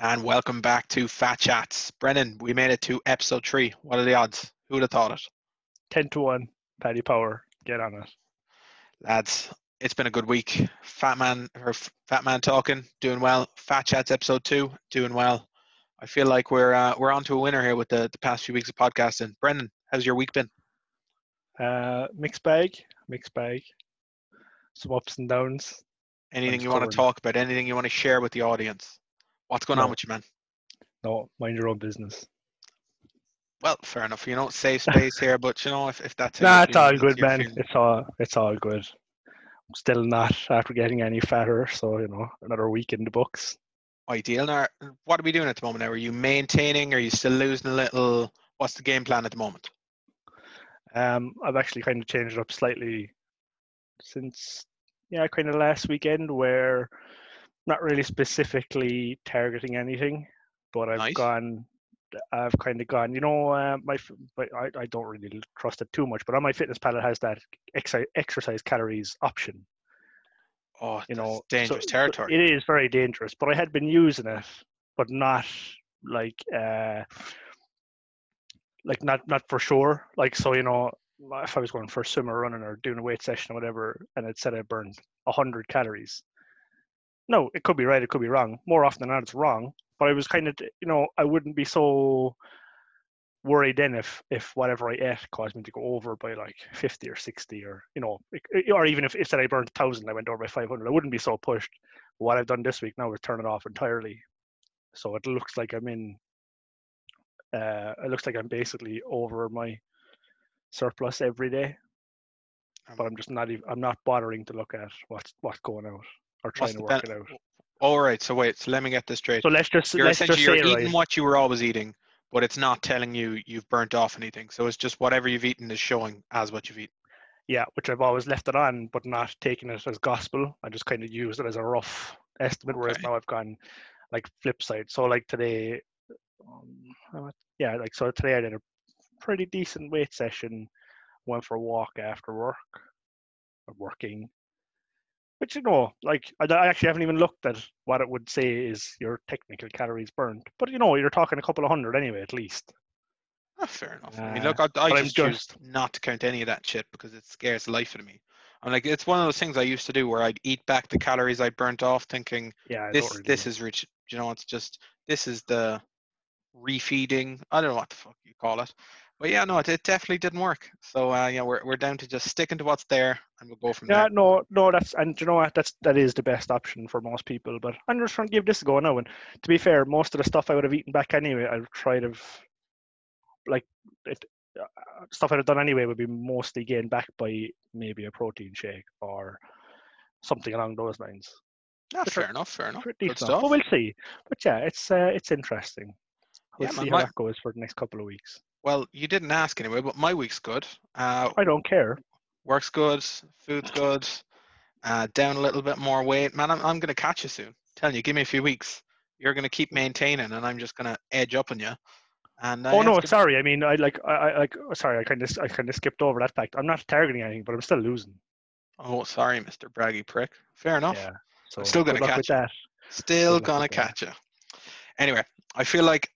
and welcome back to Fat Chats. Brendan, we made it to episode three. What are the odds? Who would have thought it? 10 to 1, Paddy Power. Get on it. Lads, it's been a good week. Fat man or Fat man talking, doing well. Fat Chats episode two, doing well. I feel like we're uh, we're on to a winner here with the, the past few weeks of podcasting. Brendan, how's your week been? Uh, mixed bag, mixed bag. Some ups and downs. Anything you want to talk about? Anything you want to share with the audience? What's going no. on with you, man? No, mind your own business. Well, fair enough. You know, safe space here, but you know, if, if that's nah, it's all good, man. Feeling. It's all it's all good. I'm still not after getting any fatter, so you know, another week in the books. Ideal. Now, what are we doing at the moment? Now, are you maintaining? Are you still losing a little? What's the game plan at the moment? Um, I've actually kind of changed it up slightly since yeah, kind of last weekend where not really specifically targeting anything, but I've nice. gone. I've kind of gone. You know, uh, my but I, I don't really trust it too much. But on MyFitnessPal, it has that exercise, exercise calories option. Oh, you know, dangerous so territory. It is very dangerous. But I had been using it, but not like uh like not not for sure. Like so, you know, if I was going for a swim or running or doing a weight session or whatever, and it said I burned hundred calories, no, it could be right, it could be wrong. More often than not, it's wrong. But I was kind of, you know, I wouldn't be so worried then if if whatever I ate caused me to go over by like 50 or 60 or you know or even if, if said I burned a thousand I went over by 500 I wouldn't be so pushed. What I've done this week now is turn it off entirely. So it looks like I'm in uh it looks like I'm basically over my surplus every day. But I'm just not even I'm not bothering to look at what's what's going out or trying to work ben- it out. All right, so wait, so let me get this straight. So let's just you're let's essentially just you're say, eating right, what you were always eating, but it's not telling you you've burnt off anything. So it's just whatever you've eaten is showing as what you've eaten. yeah, which I've always left it on, but not taking it as gospel. I just kind of use it as a rough estimate. Whereas Okay. now I've gone like flip side. So like today, um, yeah, like so today I did a pretty decent weight session. Went for a walk after work, or working. But you know, like I, I actually haven't even looked at what it would say is your technical calories burned. But you know, you're talking a couple of hundred anyway, at least. Ah, fair enough. I mean, Uh, look, I, I I'm just choose not to count any of that shit because it scares the life out of me. I'm like, it's one of those things I used to do where I'd eat back the calories I burnt off, thinking Yeah, I this really, this is rich. You know, it's just this is the refeeding. I don't know what the fuck you call it, but yeah, no, it, it definitely didn't work. So uh, yeah, we're we're down to just sticking to what's there, and we'll go from Yeah, there. no, no, that's and you know what, that's that is the best option for most people. But I'm just trying to give this a go now. And to be fair, most of the stuff I would have eaten back anyway, I've tried of like it, uh, stuff I'd have done anyway would be mostly gained back by maybe a protein shake or something along those lines. Yeah, fair enough, fair enough. Pretty Good stuff. But we'll see. But yeah, it's uh, it's interesting. We'll Yeah, man, see my- how that goes for the next couple of weeks. Well, you didn't ask anyway, but my week's good. Uh, I don't care. work's good, food's good. Uh, down a little bit more weight, man. I'm I'm gonna catch you soon. telling you, give me a few weeks. You're gonna keep maintaining, and I'm just gonna edge up on you. And uh, Oh yeah, no, it's sorry. I mean, I like, I, I like. Sorry, I kind of, I kind of skipped over that fact. I'm not targeting anything, but I'm still losing. Oh, sorry, Mr. Braggy prick. Fair enough. Yeah. So still gonna catch you. that. Still gonna that. catch you. Anyway, I feel like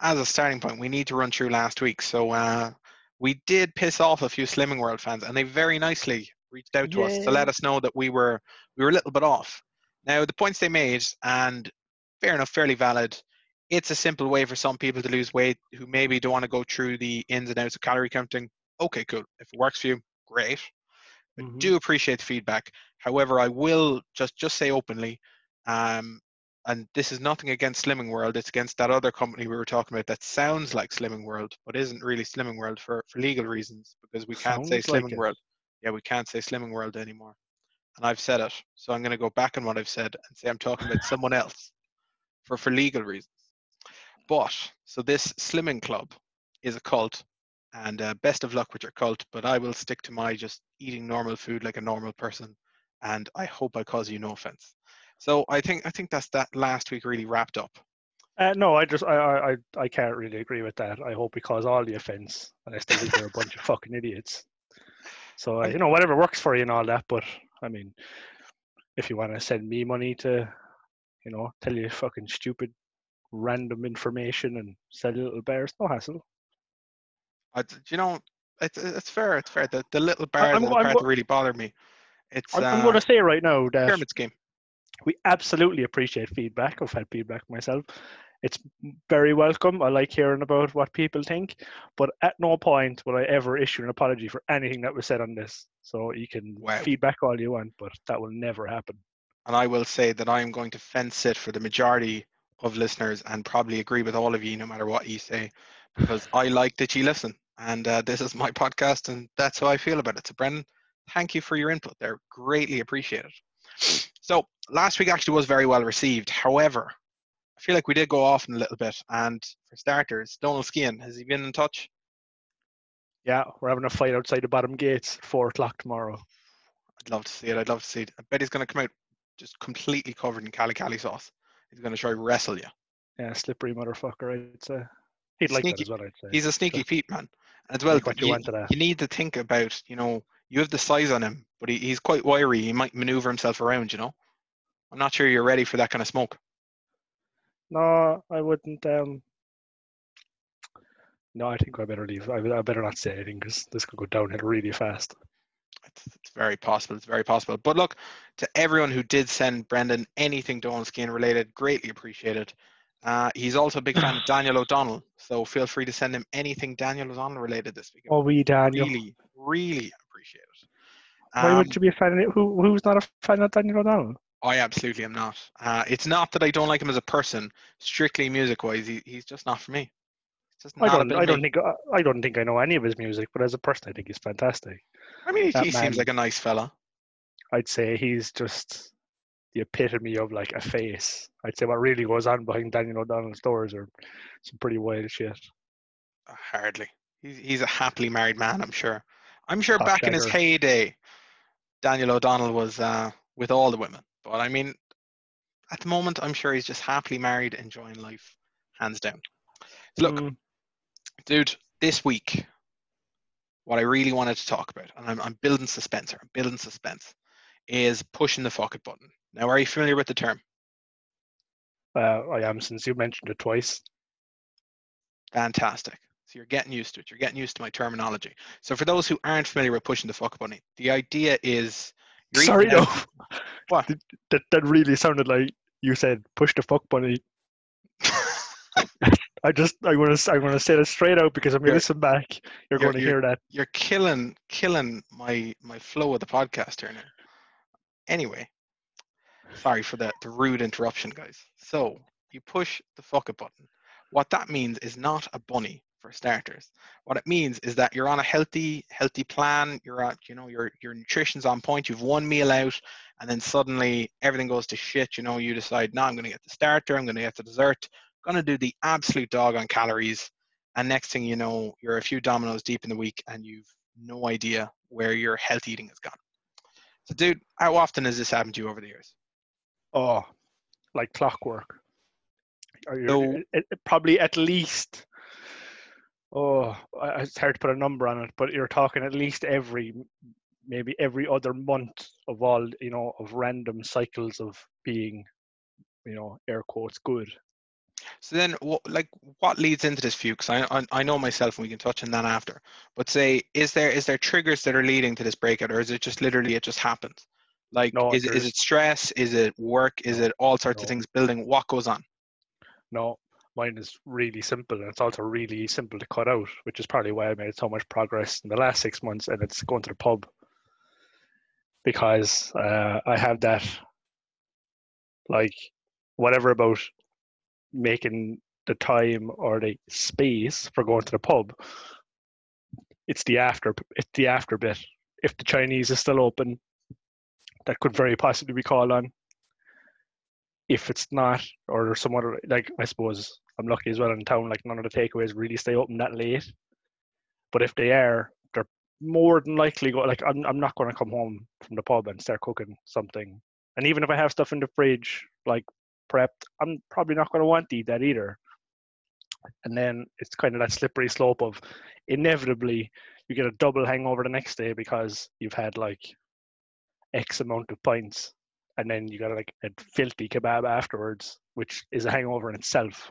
as a starting point, we need to run through last week. So uh, we did piss off a few Slimming World fans, and they very nicely reached out to us to let us know that we were we were a little bit off. Now the points they made, and fair enough, fairly valid. It's a simple way for some people to lose weight who maybe don't want to go through the ins and outs of calorie counting. Okay, cool. If it works for you, great. I Mhm. do appreciate the feedback. However, I will just just say openly, um, and this is nothing against Slimming World. It's against that other company we were talking about that sounds like Slimming World, but isn't really Slimming World for, for legal reasons because we can't say Sounds like Slimming it. World. Yeah, we can't say Slimming World anymore. And I've said it, so I'm going to go back on what I've said and say I'm talking about someone else for for legal reasons. But so this Slimming Club is a cult, and uh, best of luck with your cult. But I will stick to my just eating normal food like a normal person, and I hope I cause you no offense. So I think I think that's that last week really wrapped up. Uh, no, I just, I, I, I, can't really agree with that. I hope we cause all the offense, and I still think they're a bunch of fucking idiots. So uh, I'm- you know, whatever works for you and all that. But I mean, if you want to send me money to, you know, tell you fucking stupid random information and sell little bears. No hassle. I, do you know, it's, it's fair. It's fair. The, the little bars I'm the go- I'm that really bother me. It's I'm, I'm uh, going to say right now that pyramid scheme. We absolutely appreciate feedback. I've had feedback myself. It's very welcome. I like hearing about what people think, but at no point will I ever issue an apology for anything that was said on this. So you can Wow. feedback all you want, but that will never happen. And I will say that I am going to fence it for the majority of listeners and probably agree with all of you no matter what you say because I like that you listen. And uh, this is my podcast and that's how I feel about it. So, Brendan, thank you for your input there. Greatly appreciated. So, last week actually was very well received. However, I feel like we did go off in a little bit. And for starters, Donal Skehan, has he been in touch? Yeah, we're having a fight outside the bottom gates at four o'clock tomorrow. I'd love to see it. I'd love to see it. I bet he's going to come out just completely covered in cali cali sauce. He's going to try wrestle you. Yeah, slippery motherfucker. I'd say he'd like Sneaky- that as well. I'd say. He's a sneaky Pete man. As well, what you you, want to that. you need to think about, you know, you have the size on him, but he, he's quite wiry. He might maneuver himself around, you know. I'm not sure you're ready for that kind of smoke. No, I wouldn't. Um, no, I think I better leave. I, I better not say anything because this could go downhill really fast. It's, it's very possible. It's very possible. But look, to everyone who did send Brendan anything Skehan related, greatly appreciated. Uh, he's also a big fan of Daniel O'Donnell, so feel free to send him anything Daniel O'Donnell related this week. Oh, we Daniel. really, really appreciate it. Why Um, would you be a fan of? Who who's not a fan of Daniel O'Donnell? I absolutely am not. Uh, it's not that I don't like him as a person, strictly music wise. He, he's just not for me. Just I don't. I don't me. think. I don't think I know any of his music, but as a person, I think he's fantastic. I mean, he, that he man- seems like a nice fella. I'd say he's just the epitome of like a face. I'd say what really goes on behind Daniel O'Donnell's doors are some pretty wild shit. Uh, Hardly. He's, he's a happily married man, I'm sure. I'm sure Top back in his heyday, Daniel O'Donnell was uh, with all the women. But I mean, at the moment, I'm sure he's just happily married, enjoying life, hands down. Look, Mm, dude, this week, what I really wanted to talk about, and I'm, I'm building suspense here, I'm building suspense, is pushing the fuck it button. Now, are you familiar with the term? uh, I am since you mentioned it twice. Fantastic. So you're getting used to it. You're getting used to my terminology. So for those who aren't familiar with pushing the fuck button, the idea is you're Sorry, no. What? Th- That that really sounded like you said push the fuck bunny. I just I want to I want to say that straight out because we You're- listen back, you're, you're- going to you're- hear that. you're killing killing my my flow of the podcast here now. Anyway, sorry for the, the rude interruption, guys. So you push the fuck it button. What that means is not a bunny for starters. What it means is that you're on a healthy healthy plan. You're at you know your your nutrition's on point. You've one meal out, and then suddenly everything goes to shit. You know you decide, no, I'm going to get the starter. I'm going to get the dessert. Going to do the absolute dog on calories and next thing you know, you're a few dominoes deep in the week and you've no idea where your health eating has gone. So, dude, how often has this happened to you over the years? Oh, like clockwork. Are you, So- probably at least. Oh, it's hard to put a number on it, but you're talking at least every, maybe every other month of all you know of random cycles of being, you know, air quotes good. So then, what, like, what leads into this for you? Because I, I, I know myself, and we can touch on that after. But say, is there is there triggers that are leading to this breakout, or is it just literally it just happens? Like, No, is, it- is it stress? Is it work? Is it all sorts of things building? What goes on? No, mine is really simple, and it's also really simple to cut out, which is probably why I made so much progress in the last six months. And it's going to the pub because uh, I have that, like, whatever about making the time or the space for going to the pub. It's the after. It's the after bit. If the Chinese is still open, that could very possibly be called on if it's not, or some other like I suppose I'm lucky as well in town. Like none of the takeaways really stay open that late. But if they are, they're more than likely go. Like I'm, I'm not going to come home from the pub and start cooking something. And even if I have stuff in the fridge, like prepped, I'm probably not going to want to eat that either. And then it's kind of that slippery slope of inevitably you get a double hangover the next day because you've had like X amount of pints and then you got like a filthy kebab afterwards, which is a hangover in itself.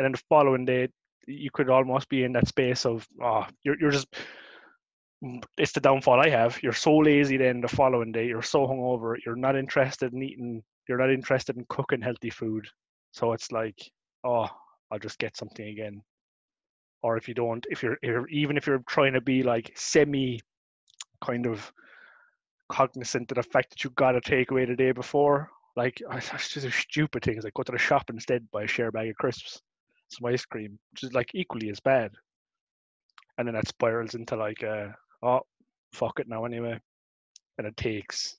And then the following day you could almost be in that space of oh you're you're just it's the downfall I have. You're so lazy then the following day. You're so hungover. You're not interested in eating. You're not interested in cooking healthy food. So it's like, oh, I'll just get something again. Or if you don't, if you're, if even if you're trying to be like semi, kind of cognizant of the fact that you got a takeaway the day before, like it's just a stupid things like go to the shop instead buy a share bag of crisps, some ice cream, which is like equally as bad. And then that spirals into like uh, oh, fuck it now anyway. And it takes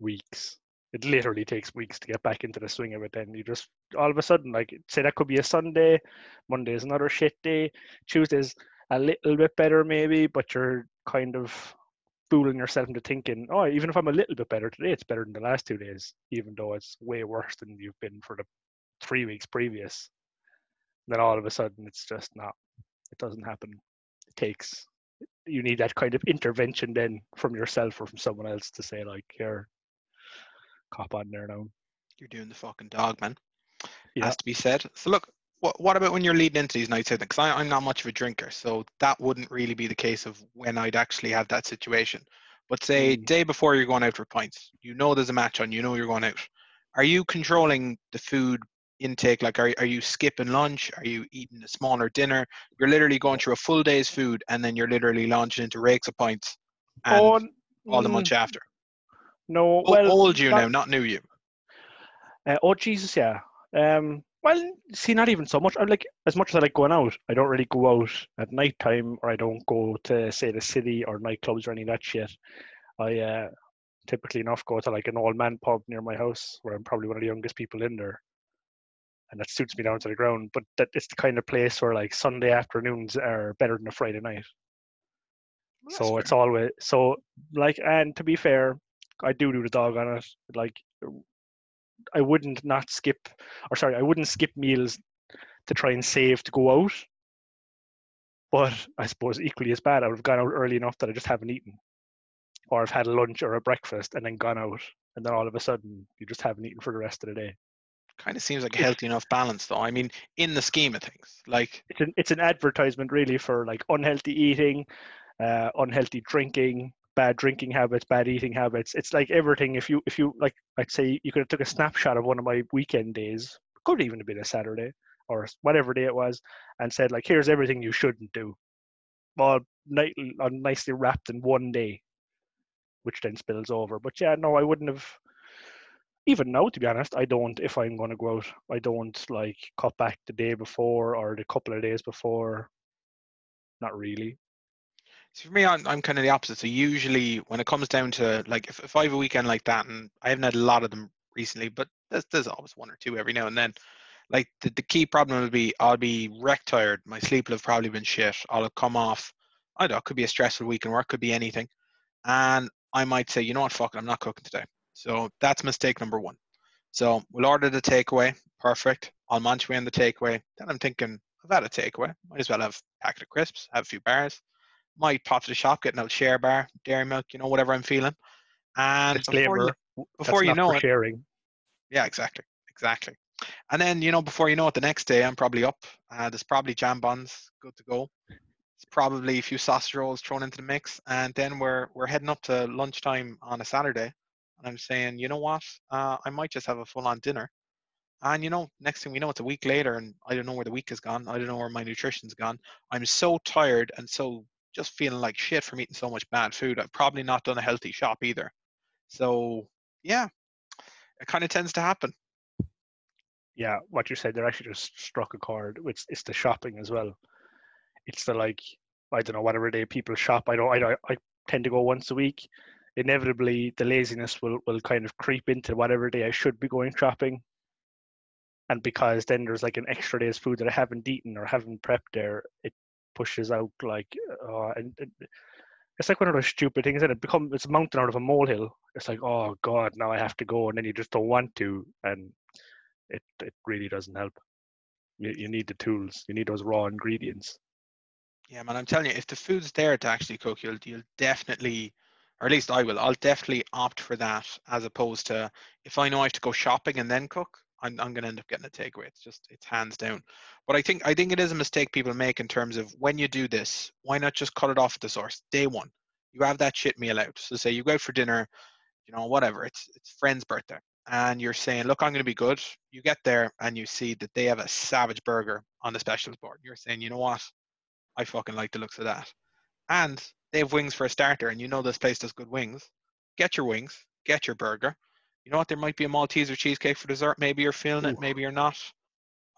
weeks. It literally takes weeks to get back into the swing of it. Then you just all of a sudden, like, say that could be a Sunday, Monday is another shit day, Tuesday's a little bit better maybe, but you're kind of fooling yourself into thinking, oh, even if I'm a little bit better today, it's better than the last two days, even though it's way worse than you've been for the three weeks previous. Then all of a sudden, it's just not. It doesn't happen. It takes you need that kind of intervention then from yourself or from someone else to say like here cop on there now you're doing the fucking dog man yeah. has to be said so look what, what about when you're leading into these nights out because i'm not much of a drinker so that wouldn't really be the case of when i'd actually have that situation but say Mm. day before you're going out for pints you know there's a match on you know you're going out are you controlling the food intake like are, are you skipping lunch are you eating a smaller dinner you're literally going through a full day's food and then you're literally launching into rakes of pints and oh, all the mm, munch after no O- well old you not- now not new you Uh, oh Jesus, yeah. Um, well, see, not even so much. I like as much as I like going out. I don't really go out at night time, or I don't go to say the city or nightclubs or any of that shit. I uh, typically enough go to like an old man pub near my house, where I'm probably one of the youngest people in there, and that suits me down to the ground. But that it's the kind of place where like Sunday afternoons are better than a Friday night. Well, so that's it's always so like and to be fair i do do the dog on it like i wouldn't not skip or sorry i wouldn't skip meals to try and save to go out but i suppose equally as bad i would have gone out early enough that i just haven't eaten or i've had a lunch or a breakfast and then gone out and then all of a sudden you just haven't eaten for the rest of the day kind of seems like a healthy enough balance though i mean in the scheme of things like it's an it's an advertisement really for like unhealthy eating, uh, unhealthy drinking, bad drinking habits, bad eating habits. It's like everything. If you if you like, I'd say you could have took a snapshot of one of my weekend days. Could even have been a Saturday or whatever day it was, and said like, here's everything you shouldn't do, all night, nicely wrapped in one day, which then spills over. But yeah, no, I wouldn't have. Even now, to be honest, I don't. If I'm going to go out, I don't like cut back the day before or the couple of days before. Not really. See, for me, I'm, I'm kind of the opposite. So usually, when it comes down to like, if, if I have a weekend like that, and I haven't had a lot of them recently, but there's, there's always one or two every now and then. Like the, the key problem will be I'll be wreck tired. My sleep will have probably been shit. I'll have come off. I don't know. It could be a stressful week in work. Could be anything, and I might say, you know what, fuck it, I'm not cooking today. So that's mistake number one. So we'll order the takeaway. Perfect. I'll munch away on the takeaway. Then I'm thinking, I've had a takeaway. Might as well have a packet of crisps, have a few bars. Might pop to the shop, get an old share bar, dairy milk, you know, whatever I'm feeling. And before you, before you know it, sharing. yeah, exactly, exactly. And then you know, before you know it, the next day I'm probably up. Uh, there's probably jam buns, good to go. It's probably a few sausage rolls thrown into the mix, and then we're we're heading up to lunchtime on a Saturday. And I'm saying, you know what? Uh, I might just have a full-on dinner. And you know, next thing we know, it's a week later, and I don't know where the week has gone. I don't know where my nutrition's gone. I'm so tired and so just feeling like shit from eating so much bad food. I've probably not done a healthy shop either. So yeah, it kind of tends to happen. yeah, what you said, they're actually just struck a chord. It's it's the shopping as well. It's the like I don't know whatever day people shop. I don't I don't, I tend to go once a week. Inevitably, the laziness will will kind of creep into whatever day I should be going shopping. And because then there's like an extra day's food that I haven't eaten or haven't prepped there, it pushes out like uh, and, and it's like one of those stupid things, and it becomes it's a mountain out of a molehill. It's like, oh god, now I have to go, and then you just don't want to, and it it really doesn't help. You you need the tools. You need those raw ingredients. Yeah, man, I'm telling you, if the food's there to actually cook, you'll you'll definitely, or at least I will, I'll definitely opt for that as opposed to if I know I have to go shopping and then cook, I'm, I'm going to end up getting a takeaway. It's just it's hands down. But I think I think it is a mistake people make in terms of when you do this, why not just cut it off at the source day one? You have that shit meal out. So say you go out for dinner, you know whatever. It's it's friend's birthday, and you're saying, look, I'm going to be good. You get there and you see that they have a savage burger on the specials board. You're saying, you know what? I fucking like the looks of that. And they have wings for a starter, and you know this place does good wings. Get your wings, get your burger you know what? There might be a Malteser cheesecake for dessert. Maybe you're feeling it. Maybe you're not.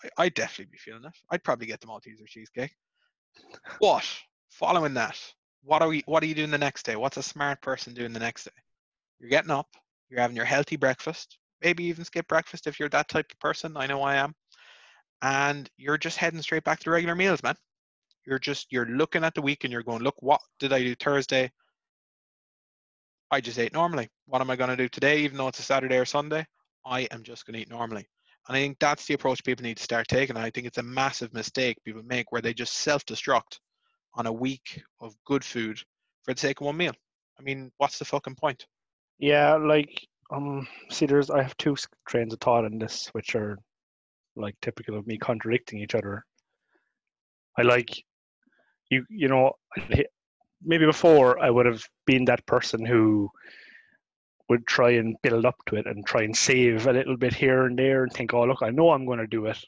I, I'd definitely be feeling it. I'd probably get the Malteser cheesecake. What? Following that, what are we? What are you doing the next day? What's a smart person doing the next day? You're getting up. You're having your healthy breakfast. Maybe even skip breakfast if you're that type of person. I know I am. And you're just heading straight back to the regular meals, man. You're just you're looking at the week and you're going, look, what did I do Thursday? I just ate normally. What am I going to do today, even though it's a Saturday or Sunday? I am just going to eat normally. And I think that's the approach people need to start taking. I think it's a massive mistake people make where they just self destruct on a week of good food for the sake of one meal. I mean, what's the fucking point? Yeah, like um, see, there's I have two trains of thought in this, which are like typical of me contradicting each other. I like you, you know, maybe before I would have been that person who would try and build up to it and try and save a little bit here and there and think, oh look, I know I'm going to do it.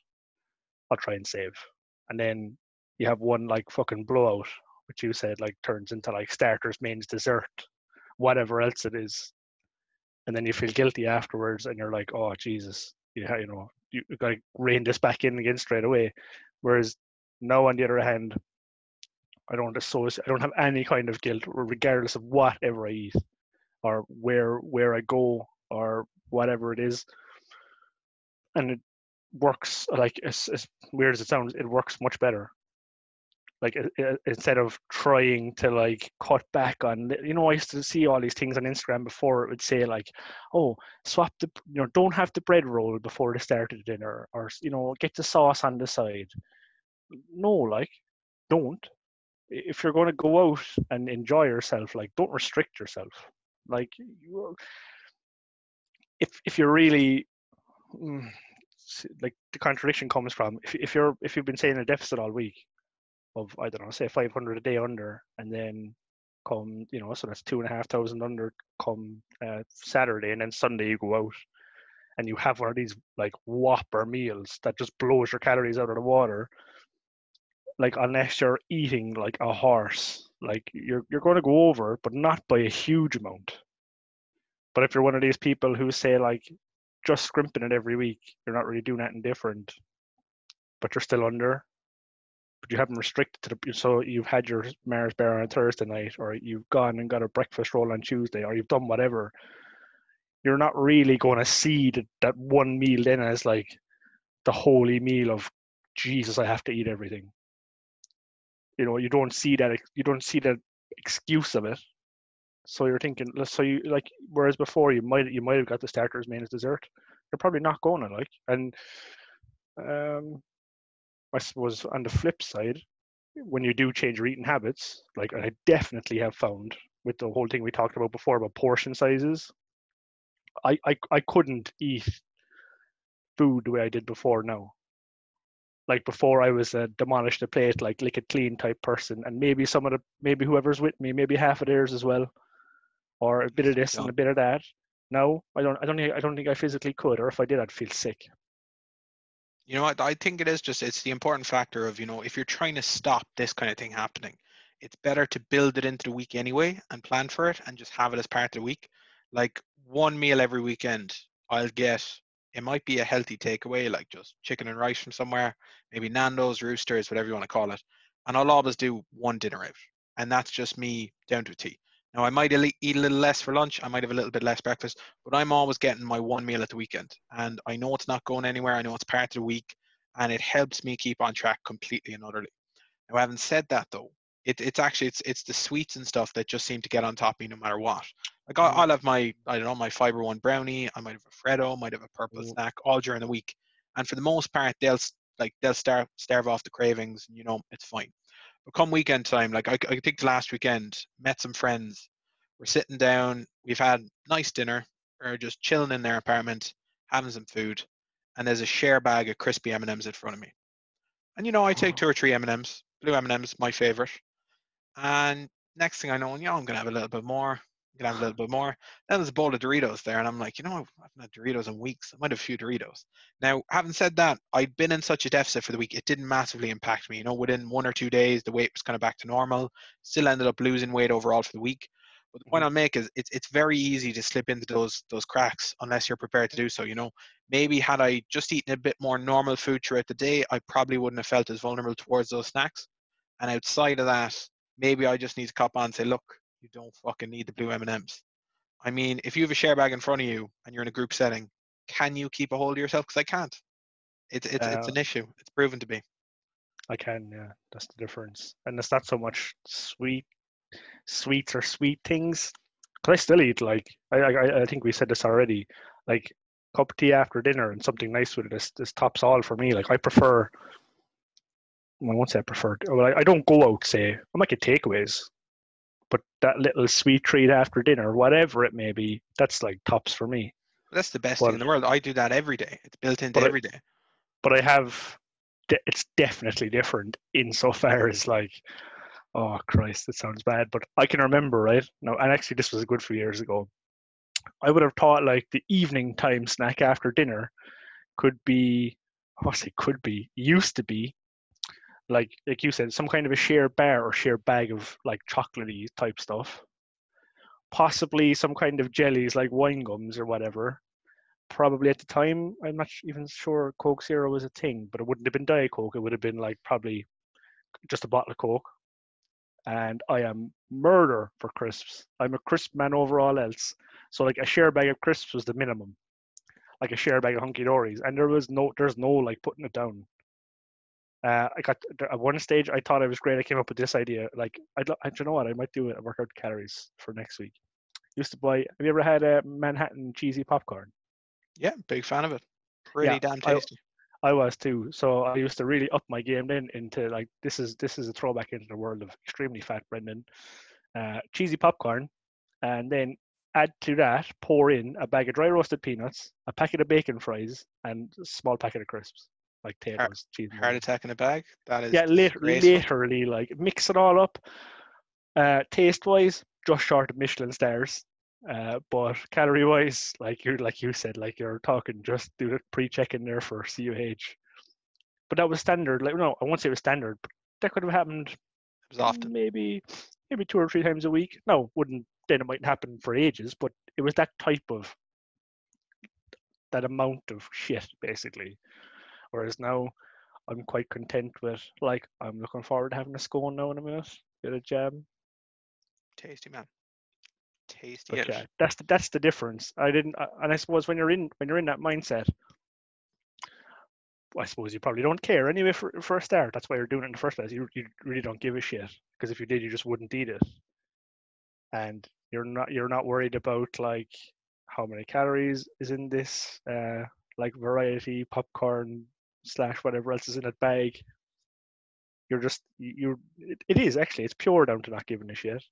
I'll try and save, and then you have one like fucking blowout, which you said like turns into like starters, mains, dessert, whatever else it is, and then you feel guilty afterwards, and you're like, oh Jesus, yeah, you know, you got to rein this back in again straight away. Whereas now, on the other hand, I don't associate. I don't have any kind of guilt, regardless of whatever I eat, or where where I go, or whatever it is. And it works like as, as weird as it sounds, it works much better. Like instead of trying to like cut back on, you know, I used to see all these things on Instagram before. It would say like, "Oh, swap the, you know, don't have the bread roll before the start of the dinner, or you know, get the sauce on the side." No, like, don't if you're going to go out and enjoy yourself, like don't restrict yourself. Like you, if if you're really mm, like the contradiction comes from if if you're if you've been saying a deficit all week of I don't know say 500 a day under and then come you know so that's two and a half thousand under come uh, Saturday and then Sunday you go out and you have one of these like whopper meals that just blows your calories out of the water like unless you're eating like a horse, like you're you're going to go over, but not by a huge amount. But if you're one of these people who say like just scrimping it every week, you're not really doing anything different, but you're still under. But you haven't restricted to the so you've had your Mars bar on Thursday night, or you've gone and got a breakfast roll on Tuesday, or you've done whatever. You're not really going to see that, that one meal then as like the holy meal of Jesus, I have to eat everything you know you don't see that you don't see that excuse of it. So you're thinking so you like whereas before you might you might have got the starters main as dessert you're probably not going to like and um i suppose on the flip side when you do change your eating habits like i definitely have found with the whole thing we talked about before about portion sizes i i, I couldn't eat food the way i did before now like before I was uh, a demolish the plate, like lick it clean type person, and maybe some of the maybe whoever's with me, maybe half of theirs as well, or a bit of this yeah. and a bit of that. No, I don't. I don't. I don't think I physically could, or if I did, I'd feel sick. You know what? I think it is just it's the important factor of you know if you're trying to stop this kind of thing happening, it's better to build it into the week anyway and plan for it and just have it as part of the week. Like one meal every weekend, I'll get it might be a healthy takeaway, like just chicken and rice from somewhere, maybe Nando's, Roosters, whatever you want to call it. And I'll always do one dinner out. And that's just me down to a T. Now, I might eat a little less for lunch. I might have a little bit less breakfast, but I'm always getting my one meal at the weekend. And I know it's not going anywhere. I know it's part of the week. And it helps me keep on track completely and utterly. Now, having said that, though, it, it's actually it's it's the sweets and stuff that just seem to get on top of me no matter what. Like I'll, mm. I'll have my I don't know my fiber one brownie. I might have a Freddo, might have a purple mm. snack all during the week, and for the most part they'll like they'll start starve off the cravings. And, you know it's fine. But come weekend time, like I, I think the last weekend met some friends. We're sitting down. We've had nice dinner. We're just chilling in their apartment, having some food, and there's a share bag of crispy M&Ms in front of me. And you know, I take two or three M&Ms. Blue M&Ms, my favorite. And next thing I know, you know, I'm gonna have a little bit more. I'm gonna have a little bit more. Then there's a bowl of Doritos there, and I'm like, you know, I haven't had Doritos in weeks. I might have a few Doritos. Now, having said that, I'd been in such a deficit for the week, it didn't massively impact me. You know, within one or two days, the weight was kind of back to normal. Still ended up losing weight overall for the week. But the point Mhm. I'll make is it's it's very easy to slip into those those cracks unless you're prepared to do so. You know, maybe had I just eaten a bit more normal food throughout the day, I probably wouldn't have felt as vulnerable towards those snacks. And outside of that, maybe I just need to cop on and say, look, you don't fucking need the blue M&Ms. I mean, if you have a share bag in front of you and you're in a group setting, can you keep a hold of yourself? Because I can't. It's it's it's Uh, an issue. It's proven to be. I can, yeah. That's the difference. And it's not so much sweet, sweets or sweet things. Cause I still eat like I, I I think we said this already. Like cup of tea after dinner and something nice with it. This this tops all for me. Like I prefer. Well, I won't say I prefer. Well, I, I don't go out. Say I might get takeaways, but that little sweet treat after dinner, whatever it may be, that's like tops for me. That's the best thing in the world. I do that every day. It's built into But I- every day. but I have de- it's definitely different insofar as like oh Christ, it sounds bad, but I can remember right now, and actually this was a good few years ago. I would have thought like the evening time snack after dinner could be, I say could be, used to be, like like you said, some kind of a shared bar or shared bag of like chocolatey type stuff. Possibly some kind of jellies like wine gums or whatever probably at the time, I'm not even sure Coke Zero was a thing, but it wouldn't have been Diet Coke. It would have been like probably just a bottle of Coke. And I am murder for crisps. I'm a crisp man over all else. So like a share bag of crisps was the minimum, like a share bag of Hunky Dorys, and there was no, there's no like putting it down. Uh, I got at one stage I thought I was great. I came up with this idea. Like I'd, I, do you know what? I might do it. Work out calories for next week. Used to buy. Have you ever had a Manhattan cheesy popcorn? Yeah, big fan of it. Pretty Yeah, damn I- tasty. I was too. So I used to really up my game then into like this is this is a throwback into the world of extremely fat Brendan. Uh, cheesy popcorn, and then add to that pour in a bag of dry roasted peanuts, a packet of bacon fries, and a small packet of crisps like cheese. and Heart attack in a bag. That is Yeah, lit- literally like mix it all up. Uh, taste wise, just short of Michelin stars. Uh, but calorie wise, like you're like you said, like you're talking just do the pre-check in there for CUH. But that was standard. Like no, I won't say it was standard, but that could have happened It was often. maybe maybe two or three times a week. No, wouldn't then it mightn't happen for ages, but it was that type of that amount of shit basically. Whereas now I'm quite content with like I'm looking forward to having a scone now in a minute, bit of jam. Tasty man. Tasty. But yeah, that's the, that's the difference. I didn't, I- and I suppose when you're in when you're in that mindset, I suppose you probably don't care anyway. For for a start, that's why you're doing it in the first place. You you really don't give a shit because if you did, you just wouldn't eat it. And you're not you're not worried about like how many calories is in this uh like variety popcorn slash whatever else is in that bag. You're just you- it, it is actually it's pure down to not giving a shit.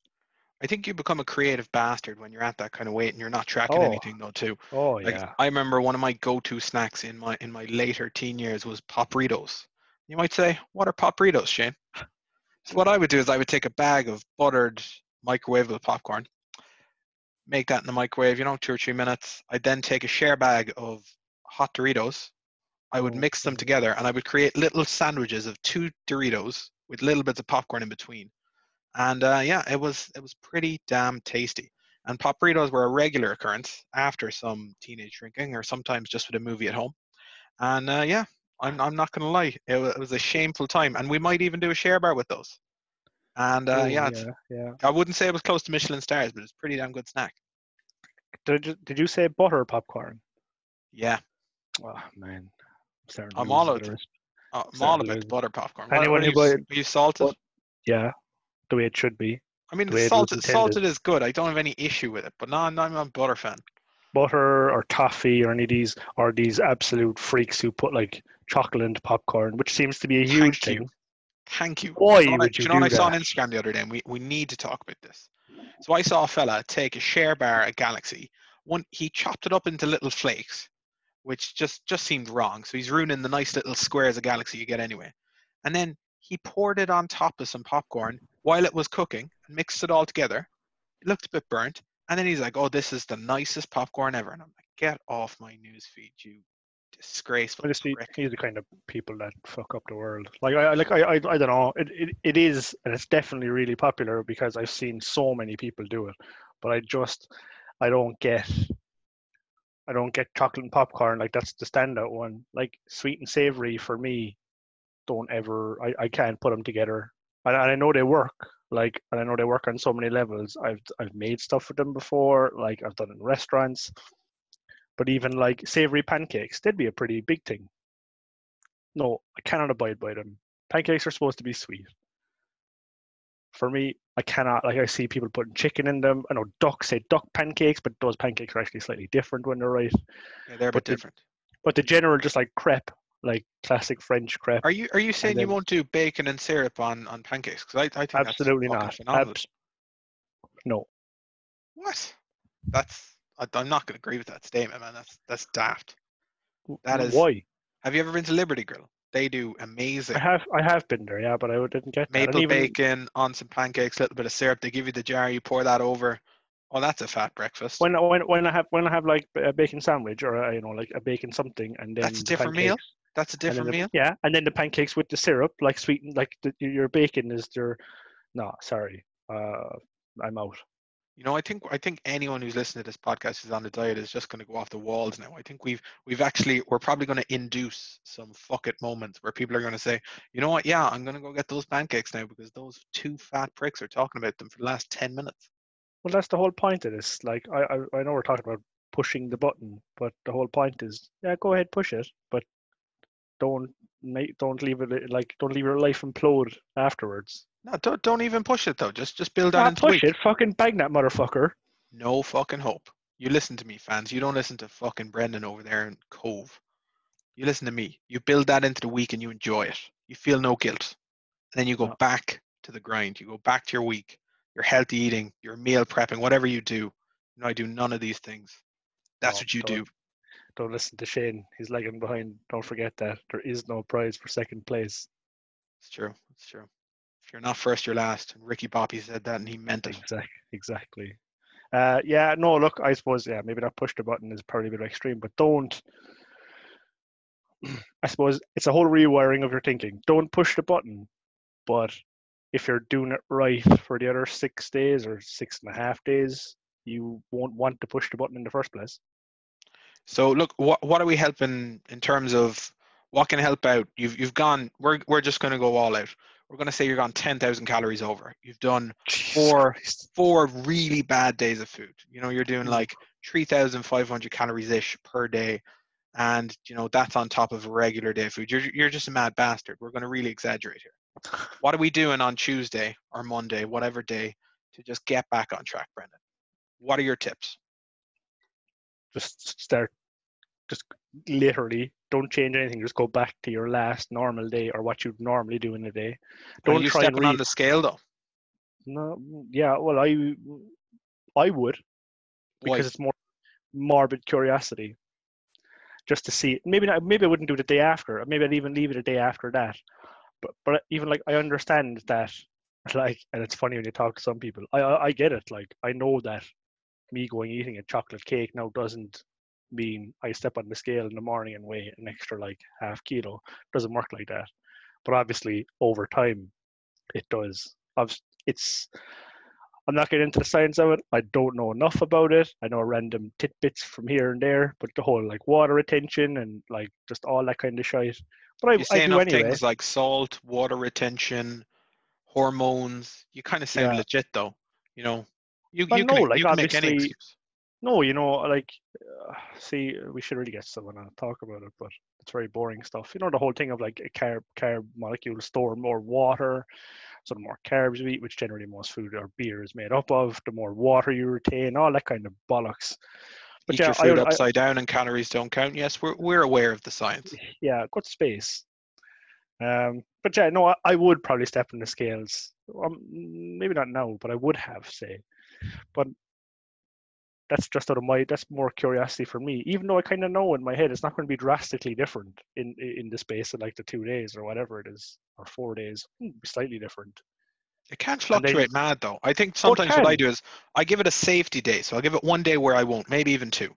I think you become a creative bastard when you're at that kind of weight and you're not tracking Oh, anything though too. Oh Like yeah. I remember one of my go-to snacks in my in my later teen years was Popritos. You might say, what are Popritos, Shane? So what I would do is I would take a bag of buttered microwavable popcorn, make that in the microwave, you know, two or three minutes. I'd then take a share bag of hot Doritos. I would mix them together and I would create little sandwiches of two Doritos with little bits of popcorn in between. And uh, yeah, it was it was pretty damn tasty. And Popritos were a regular occurrence after some teenage drinking or sometimes just with a movie at home. And uh, yeah, I'm, I'm not going to lie, it was, it was a shameful time. And we might even do a share bar with those. And uh, Oh, yeah, yeah, yeah. I wouldn't say it was close to Michelin stars, but it's a pretty damn good snack. Did you, did you say butter popcorn? Yeah, Oh man, I'm. I'm all out. uh, I'm all about the butter popcorn. Anyone are who you, are you salted? Yeah, the way it should be. I mean, the way it was salted, salted is good. I don't have any issue with it, but no, I'm, I'm a butter fan. Butter or toffee or any of these or these absolute freaks who put like chocolate into popcorn, which seems to be a huge Thank you. thing. Thank you. Why Do you I- would do you you know what do I saw on? Instagram the other day? And we, we need to talk about this. So I saw a fella take a share bar at Galaxy. One he chopped it up into little flakes, which just just seemed wrong. So he's ruining the nice little squares of galaxy you get anyway. And then he poured it on top of some popcorn while it was cooking and mixed it all together. It looked a bit burnt. And then he's like, "Oh, this is the nicest popcorn ever." And I'm like, "Get off my newsfeed, you disgraceful Honestly, prick." he's the kind of people that fuck up the world. Like I, I like I, I, I don't know. It, it, it is, and it's definitely really popular because I've seen so many people do it. But I just, I don't get, I don't get chocolate and popcorn. Like that's the standout one. Like sweet and savory for me, don't ever. I, I can't put them together. And, and I know they work. Like, and I know they work on so many levels. I've I've made stuff with them before. Like I've done in restaurants. But even like savory pancakes, they'd be a pretty big thing. No, I cannot abide by them. Pancakes are supposed to be sweet. For me, I cannot. Like I see people putting chicken in them. I know duck say duck pancakes, but those pancakes are actually slightly different when they're right. Yeah, they're a but bit the- different. But the general, just like crepe, like classic French crepe, Are you are you saying you won't do bacon and syrup on on pancakes? Because I, I think absolutely not. Abs- no, What? That's I, I'm not going to agree with that statement, man. That's that's daft. That is- why. Have you ever been to Liberty Grill? They do amazing I have I have been there, yeah, but I didn't get maple even- bacon on some pancakes, a little bit of syrup. They give you the jar, you pour that over. Oh, that's a fat breakfast. when when when I have when I have like a bacon sandwich or a, you know like a bacon something and then That's a different meal? that's a different the- meal. Yeah, and then the pancakes with the syrup, like sweetened, like the, your bacon is your. No, sorry, uh, I'm out. You know, I think I think anyone who's listening to this podcast who's on the diet is just going to go off the walls now. I think we've we've actually we're probably going to induce some fuck it moments where people are going to say, you know what, yeah, I'm going to go get those pancakes now because those two fat pricks are talking about them for the last ten minutes. Well, that's the whole point of this. Like, I, I, I know we're talking about pushing the button, but the whole point is, yeah, go ahead, push it, but don't don't leave it like, don't leave your life implode afterwards. No, don't don't even push it though. Just just build that Nah, into the push week. it, fucking bang that motherfucker. No fucking hope. You listen to me, fans. You don't listen to fucking Brendan over there in Cobh. You listen to me. You build that into the week and you enjoy it. You feel no guilt. And then you go No. back to the grind. You go back to your week, your healthy eating, your meal prepping, whatever you do. You know, I do none of these things. That's No, what you don't. do. Don't listen to Shane. He's lagging behind. Don't forget that there is no prize for second place. It's true. It's true. If you're not first, you're last. And Ricky Bobby said that and he meant it. Exactly. Exactly. Uh, yeah. No. Look. I suppose. Yeah. Maybe not push the button is probably a bit extreme, but don't. I suppose it's a whole rewiring of your thinking. Don't push the button, but if you're doing it right for the other six days or six and a half days, you won't want to push the button in the first place. So look, what what are we helping in terms of what can help out? You've you've gone. We're we're just going to go all out. We're going to say you're gone ten thousand calories over. You've done Four. Four really bad days of food. You know, you're doing Mm. like three thousand five hundred calories ish per day, and you know that's on top of a regular day of food. You're you're just a mad bastard. We're going to really exaggerate here. What are we doing on Tuesday or Monday, whatever day, to just get back on track, Brendan? What are your tips? Just start. Just literally don't change anything. Just go back to your last normal day or what you'd normally do in a day. Don't you try and on the scale though? No, yeah, well, I, I would Why? because it's more morbid curiosity, just to see. Maybe not. Maybe I wouldn't do it the day after. Maybe I'd even leave it a day after that. But but even like I understand that, like, and it's funny when you talk to some people. I I, I get it. Like I know that me going eating a chocolate cake now doesn't mean I step on the scale in the morning and weigh an extra like half kilo. Doesn't work like that. But obviously over time, it does. Obv- It's I'm not getting into the science of it. I don't know enough about it. I know random tidbits from here and there, but the whole like water retention and like just all that kind of shit. But I, you say I do enough anyway. things like salt, water retention, hormones. You kind of sound Yeah. legit though. You know, you you can, make- like, you can make any obviously-. No, you know, like, uh, see, we should really get someone on to talk about it, but it's very boring stuff. You know, the whole thing of like a carb carb molecule store more water, so the more carbs you eat, which generally most food or beer is made up of, the more water you retain, all that kind of bollocks. But Eat yeah, your food I, I, upside down and calories don't count. Yes, we're we're aware of the science. yeah, good space. Um, but yeah, no, I, I would probably step in the scales. Um, maybe not now, but I would have say. But that's just out of my that's more curiosity for me. Even though I kind of know in my head it's not going to be drastically different in in the space of like the two days or whatever it is or four days, be slightly different. It can't And they- fluctuate mad though. I think Oh, sometimes what I do is I give it a safety day. So I'll give it one day where I won't, maybe even two.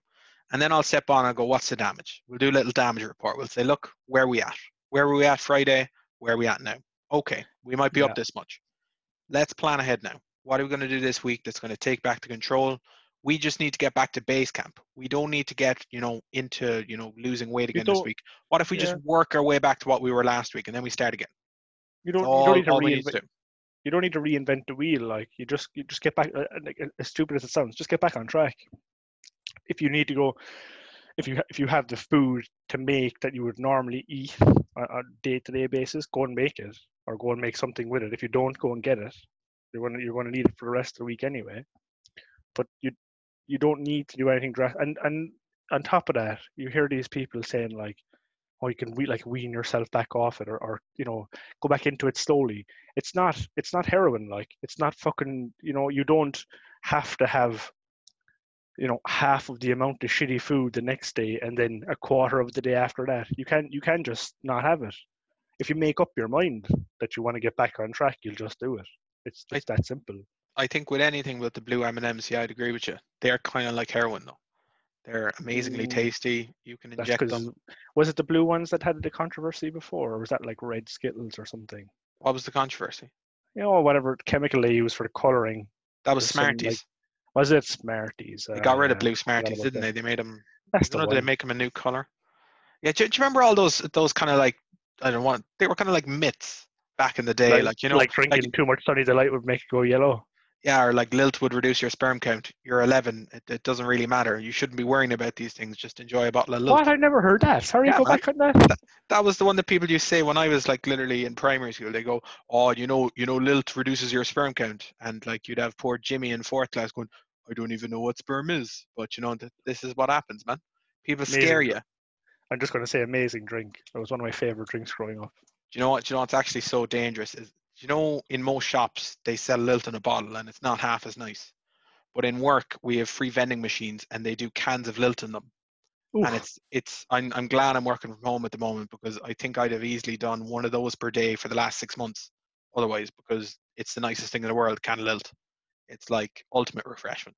And then I'll step on and go, what's the damage? We'll do a little damage report. We'll say, look, where are we at? Where were we at Friday? Where are we at now? Okay, we might be Yeah. up this much. Let's plan ahead now. What are we going to do this week that's going to take back the control? We just need to get back to base camp. We don't need to get, you know, into, you know, losing weight again this week. What if we just work our way back to what we were last week and then we start again? You don't All, you don't need to all need to reinvent you don't need to reinvent the wheel. Like you just you just get back. uh, uh, As stupid as it sounds, just get back on track. If you need to go, if you if you have the food to make that you would normally eat on a day to day basis, go and make it, or go and make something with it. If you don't, go and get it. You're gonna you're gonna need it for the rest of the week anyway. But you you don't need to do anything drastic. And and on top of that, you hear these people saying like, "Oh, you can we like wean yourself back off it, or, or you know, go back into it slowly." It's not it's not heroin. Like it's not fucking. You know, you don't have to have you know half of the amount of shitty food the next day and then a quarter of the day after that. You can you can just not have it. If you make up your mind that you want to get back on track, you'll just do it. It's I- just that simple. I think with anything with the blue M and M's, yeah, I'd agree with you. They're kind of like heroin, though. They're amazingly Mm. tasty. You can That's inject them. was it the blue ones that had the controversy before, or was that like red Skittles or something? What was the controversy? You know, whatever chemical they use for the coloring. That was some, like, Smarties. Was it Smarties? they Uh, got rid of blue forgot Smarties, didn't that. they? They made them. That's I the don't know, did they make them a new color? Yeah. Do, do you remember all those those kind of like I don't want? They were kind of like myths back in the day, like, you know, like drinking too much Sunny Delight would make it go yellow. Yeah, or like lilt would reduce your sperm count. You're 11. It, it doesn't really matter. You shouldn't be worrying about these things. Just enjoy a bottle of lilt. What? I never heard that. Sorry, Yeah, go back on that. That was the one that people used to say when I was like literally in primary school. They go, "Oh, you know, you know, lilt reduces your sperm count," and like you'd have poor Jimmy in fourth class going, "I don't even know what sperm is," but you know, th- this is what happens, man. People scare you. I'm just going to say amazing drink. It was one of my favorite drinks growing up. Do you know what? Do you know what's actually so dangerous is, you know, in most shops they sell lilt in a bottle and it's not half as nice. But in work we have free vending machines and they do cans of lilt in them. Oof. and it's it's I'm I'm glad I'm working from home at the moment because I think I'd have easily done one of those per day for the last six months otherwise because it's the nicest thing in the world, can lilt. It's like ultimate refreshment.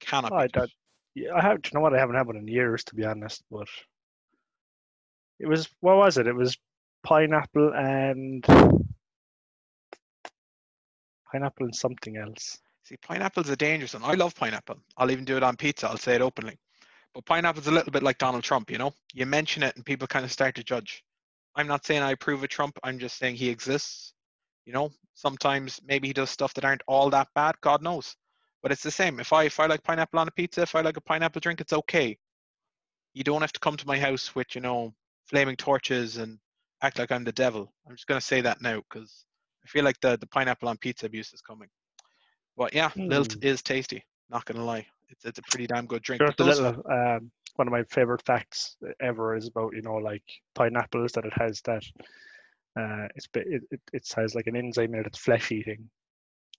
Cannot I don't- yeah, I have. Do you know what? I haven't had one in years, to be honest. But it was what was it? It was pineapple and pineapple and something else. See, pineapple's a dangerous one. I love pineapple. I'll even do it on pizza. I'll say it openly. But pineapple's a little bit like Donald Trump, you know? You mention it and people kind of start to judge. I'm not saying I approve of Trump. I'm just saying he exists. You know, sometimes maybe he does stuff that aren't all that bad. God knows. But it's the same. If I if I like pineapple on a pizza, if I like a pineapple drink, it's okay. You don't have to come to my house with you know flaming torches and act like I'm the devil. I'm just gonna say that now because I feel like the the pineapple on pizza abuse is coming. But yeah, lilt Hmm. is tasty. Not gonna lie, it's it's a pretty damn good drink. A those- little. Um, one of my favorite facts ever is about you know like pineapples that it has that. Uh, it's it, it it has like an enzyme in it that's flesh eating.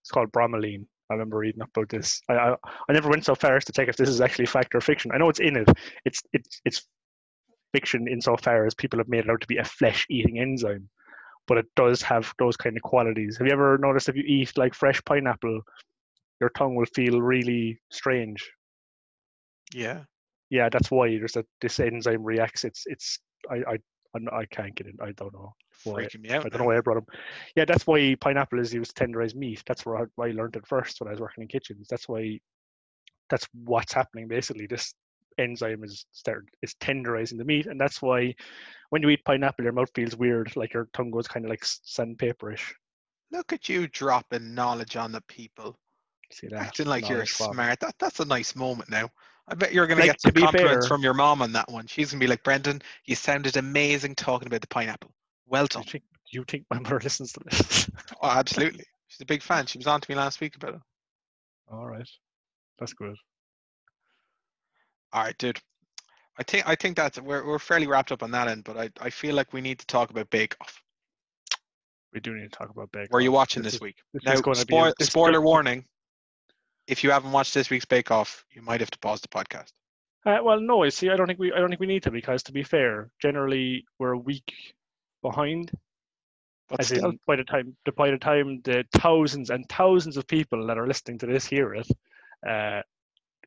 It's called bromelain. I remember reading up about this. I, I I never went so far as to check if this is actually fact or fiction. I know it's in it. It's it's it's fiction insofar as people have made it out to be a flesh eating enzyme, but it does have those kind of qualities. Have you ever noticed if you eat like fresh pineapple, your tongue will feel really strange? yeah, yeah, that's why there's a this enzyme reacts. It's it's I I I'm, can't get it. I don't know. Why? freaking me out. I don't know why I brought them. Yeah, that's why pineapple is used to tenderize meat. That's where I, why I learned it first when I was working in kitchens. That's why. That's what's happening basically. This enzyme is start is tenderizing the meat, and that's why when you eat pineapple, your mouth feels weird, like your tongue goes kind of like sandpaperish. Look at you dropping knowledge on the people, See that? acting like you're smart. That that's a nice moment now. I bet you're gonna get some compliments fair- from your mom on that one. She's gonna be like, Brendan, you sounded amazing talking about the pineapple. Well Do done. you think, do you think my mother listens to this? Oh, absolutely. She's a big fan. She was on to me last week about it. All right, that's good. All right, dude. I think I think that's we're we're fairly wrapped up on that end, but I, I feel like we need to talk about Bake Off. We do need to talk about bacon. Where are you watching This this is- week? This Now, is going to be spoil, a, spoiler warning. if you haven't watched this week's Bake Off, you might have to pause the podcast. Uh, well, no, I see. I don't think we. I don't think we need to because, to be fair, generally we're a week behind. But still, by the time, the, by the time the thousands and thousands of people that are listening to this hear it, uh,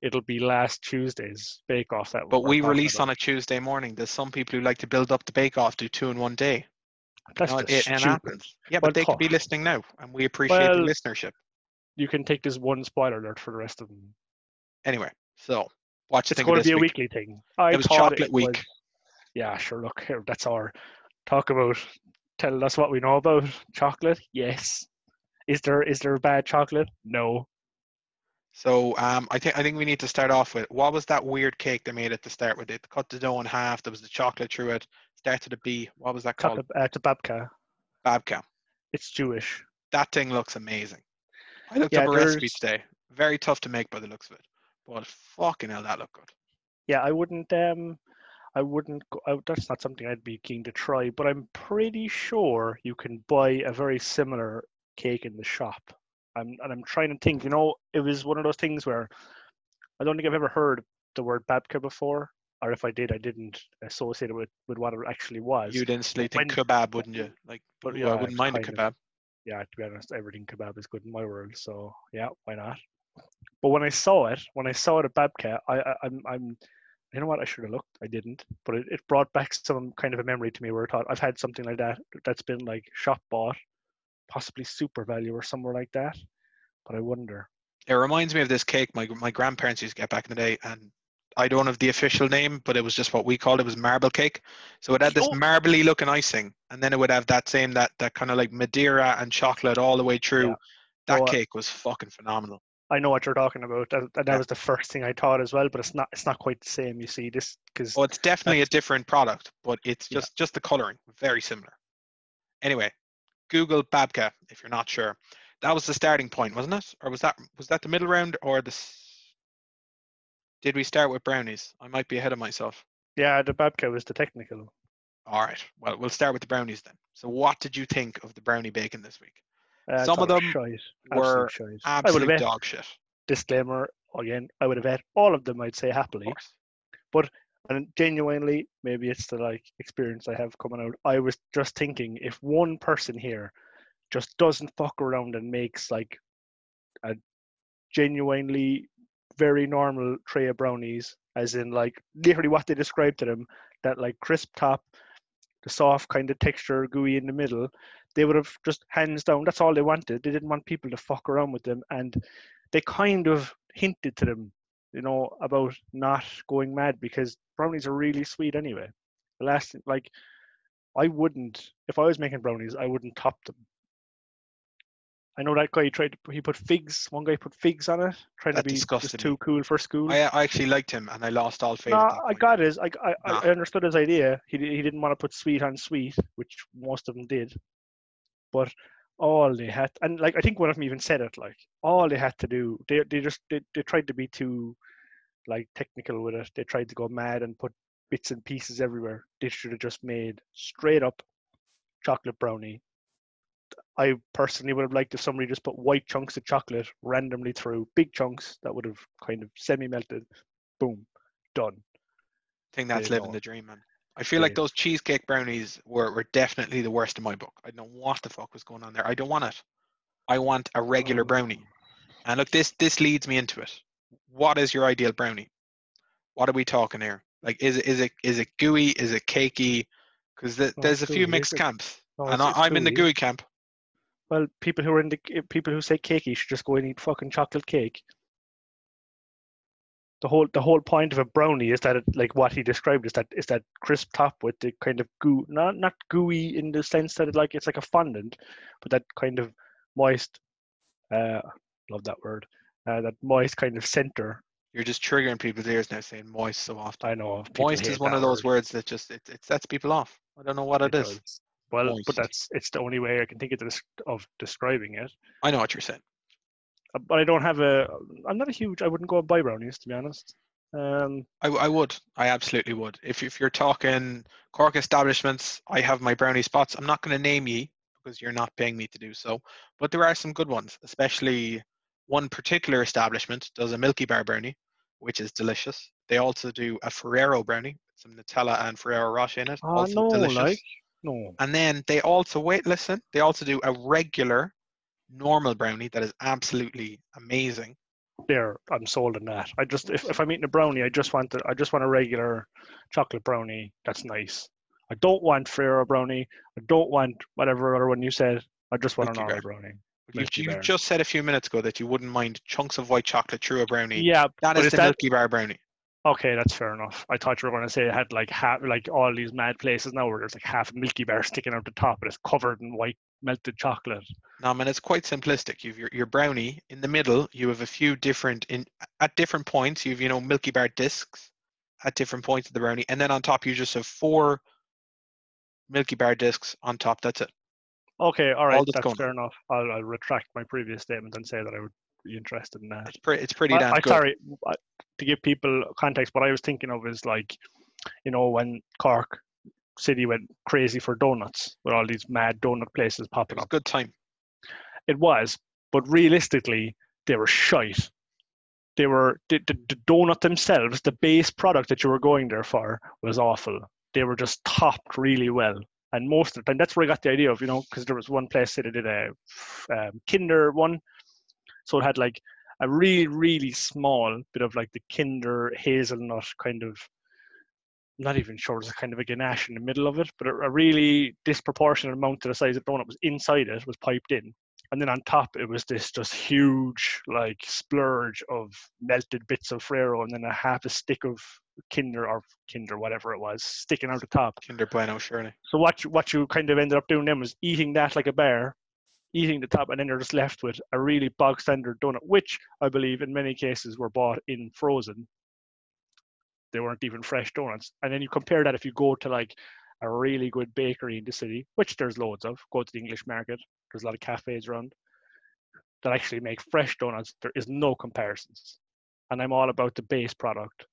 it'll be last Tuesday's Bake Off. That but we release about. on a Tuesday morning. There's some people who like to build up the Bake Off, do two in one day. That's No, just it- stupid. Yeah, but they could be listening now, and we appreciate Well- the listenership. You can take this one spoiler alert for the rest of them. Anyway, so what you It's going to be a week? weekly thing. I It was chocolate it week. was- yeah, sure. Look, here, that's our talk about. Tell us what we know about chocolate. Yes. Is there is there bad chocolate? No. So um, I think I think we need to start off with what was that weird cake they made at the start with it? Cut the dough in half. There was the chocolate through it. Starts with a B. What was that called? Chocolate. Uh, it's a babka. Babka. It's Jewish. That thing looks amazing. I looked Yeah, up a recipe today. Very tough to make by the looks of it, but fucking hell, that looked good. Yeah, I wouldn't. Um, I wouldn't. Go, I, that's not something I'd be keen to try. But I'm pretty sure you can buy a very similar cake in the shop. I'm and I'm trying to think. You know, it was one of those things where I don't think I've ever heard the word babka before, or if I did, I didn't associate it with with what it actually was. You'd instantly think when- kebab, wouldn't you? Like, But yeah, I wouldn't mind a kind of. kebab. yeah, to be honest, everything kebab is good in my world. So yeah, why not? But when I saw it, when I saw it at Babka, I, I I'm I'm you know what I should have looked. I didn't, but it, it brought back some kind of a memory to me where I thought I've had something like that that's been like shop bought, possibly super value or somewhere like that. But I wonder. It reminds me of this cake my my grandparents used to get back in the day, and I don't have the official name, but it was just what we called it was marble cake. So it had this Oh. marbly looking icing, and then it would have that same that that kind of like Madeira and chocolate all the way through. Yeah. That Oh, uh, cake was fucking phenomenal. I know what you're talking about, and and that Yeah. was the first thing I thought as well. But it's not. It's not quite the same. You see, this because Well, it's definitely a different product, but it's Yeah. just just the coloring very similar. Anyway, Google Babka if you're not sure. That was the starting point, wasn't it? Or was that was that the middle round or the? Did we start with brownies? I might be ahead of myself. yeah, the Babka was the technical. All right. Well, we'll start with the brownies then. So, what did you think of the brownie bacon this week? Uh, Some of thought it was them shite, were absolute shite. I Absolute bet dog shit. disclaimer again. I would have had all of them. I'd say happily, course. And genuinely, maybe it's the like experience I have coming out. I was just thinking if one person here just doesn't fuck around and makes like a genuinely very normal tray of brownies, as in like literally what they described to them, that like crisp top, the soft kind of texture, gooey in the middle, they would have just hands down. That's all they wanted. They didn't want people to fuck around with them, and they kind of hinted to them, you know, about not going mad because brownies are really sweet anyway. The last like, I wouldn't if I was making brownies, I wouldn't top them. I know that guy tried to he put figs. One guy put figs on it, trying That to be just too me. cool for school. I, I actually liked him, and I lost all faith. No, I got his. I, I, Nah. I understood his idea. He he didn't want to put sweet on sweet, which most of them did. But all they had, and like I think one of them even said it, like all they had to do, they they just they, they tried to be too like technical with it. They tried to go mad and put bits and pieces everywhere. They should have just made straight up chocolate brownie. I personally would have liked if somebody just put white chunks of chocolate randomly through big chunks that would have kind of semi melted. Boom, done. I think that's living know. the dream, man. I feel like those cheesecake brownies were, were definitely the worst in my book. I don't know what the fuck was going on there. I don't want it. I want a regular Oh. brownie. And look, this this leads me into it. What is your ideal brownie? What are we talking here? Like, is it is it is it gooey? Is it cakey? Because the, No, there's a few mixed camps, No, and I, I'm in the gooey. camp. Well, people who are in the people who say cakey should just go and eat fucking chocolate cake. The whole the whole point of a brownie is that it, like what he described is that is that crisp top with the kind of goo not not gooey in the sense that it like it's like a fondant, but that kind of moist uh love that word. Uh, that moist kind of center. You're just triggering people's ears now, saying moist so often. I know Moist is one of those word. words that just it, it sets people off. I don't know what it is. Well, Moist. but that's it's the only way I can think of of describing it. I know what you're saying. Uh, but I don't have a. I'm not a huge. I wouldn't go and buy brownies to be honest. Um, I, I would. I absolutely would. If if you're talking Cork establishments, I have my brownie spots. I'm not going to name ye because you're not paying me to do so. But there are some good ones, especially one particular establishment does a Milky Bar brownie, which is delicious. They also do a Ferrero brownie, some Nutella and Ferrero Rocher in it. Oh also no, delicious. like no. And then they also wait. Listen, they also do a regular, normal brownie that is absolutely amazing. There, I'm sold on that. I just if, if I'm eating a brownie, I just want the, I just want a regular chocolate brownie. That's nice. I don't want Ferrero brownie. I don't want whatever other one you said. I just want Milky a normal brownie. You, you just said a few minutes ago that you wouldn't mind chunks of white chocolate through a brownie. Yeah, that is is the that- Milky Bar brownie. okay, that's fair enough. I thought you were going to say it had like half, like all these mad places now where there's like half a Milky Bar sticking out the top, and it's covered in white melted chocolate. No, man, it's quite simplistic. You've your, your brownie in the middle. You have a few different in at different points. You've you know Milky Bar discs at different points of the brownie, and then on top you just have four Milky Bar discs on top. That's it. Okay, all right, that's that's going fair enough. I'll, I'll retract my previous statement and say that I would be interested in that. It's pretty. It's pretty I, damn I, good. sorry, to give people context, what I was thinking of is like, you know, when Cork City went crazy for donuts with all these mad donut places popping up. good time. It was, but realistically, they were shite. They were the, the, the donut themselves, the base product that you were going there for was awful. They were just topped really well. And most of the time, that's where I got the idea of, you know, because there was one place that did a um, Kinder one. So it had like a really, really small bit of like the Kinder hazelnut kind of, not even sure, there's a kind of a ganache in the middle of it, but a, a really disproportionate amount to the size of the donut was inside it, was piped in and then on top it was this just huge like splurge of melted bits of Ferrero and then a half a stick of Kinder or Kinder whatever it was sticking out the top. Kinder Bueno, surely. So what you, what you kind of ended up doing then was eating that like a bear, eating the top, and then you're just left with a really bog standard donut, which I believe in many cases were bought in frozen. They weren't even fresh donuts. And then you compare that if you go to like a really good bakery in the city, which there's loads of. Go to the English market. There's a lot of cafes around that actually make fresh donuts. There is no comparisons. And I'm all about the base product.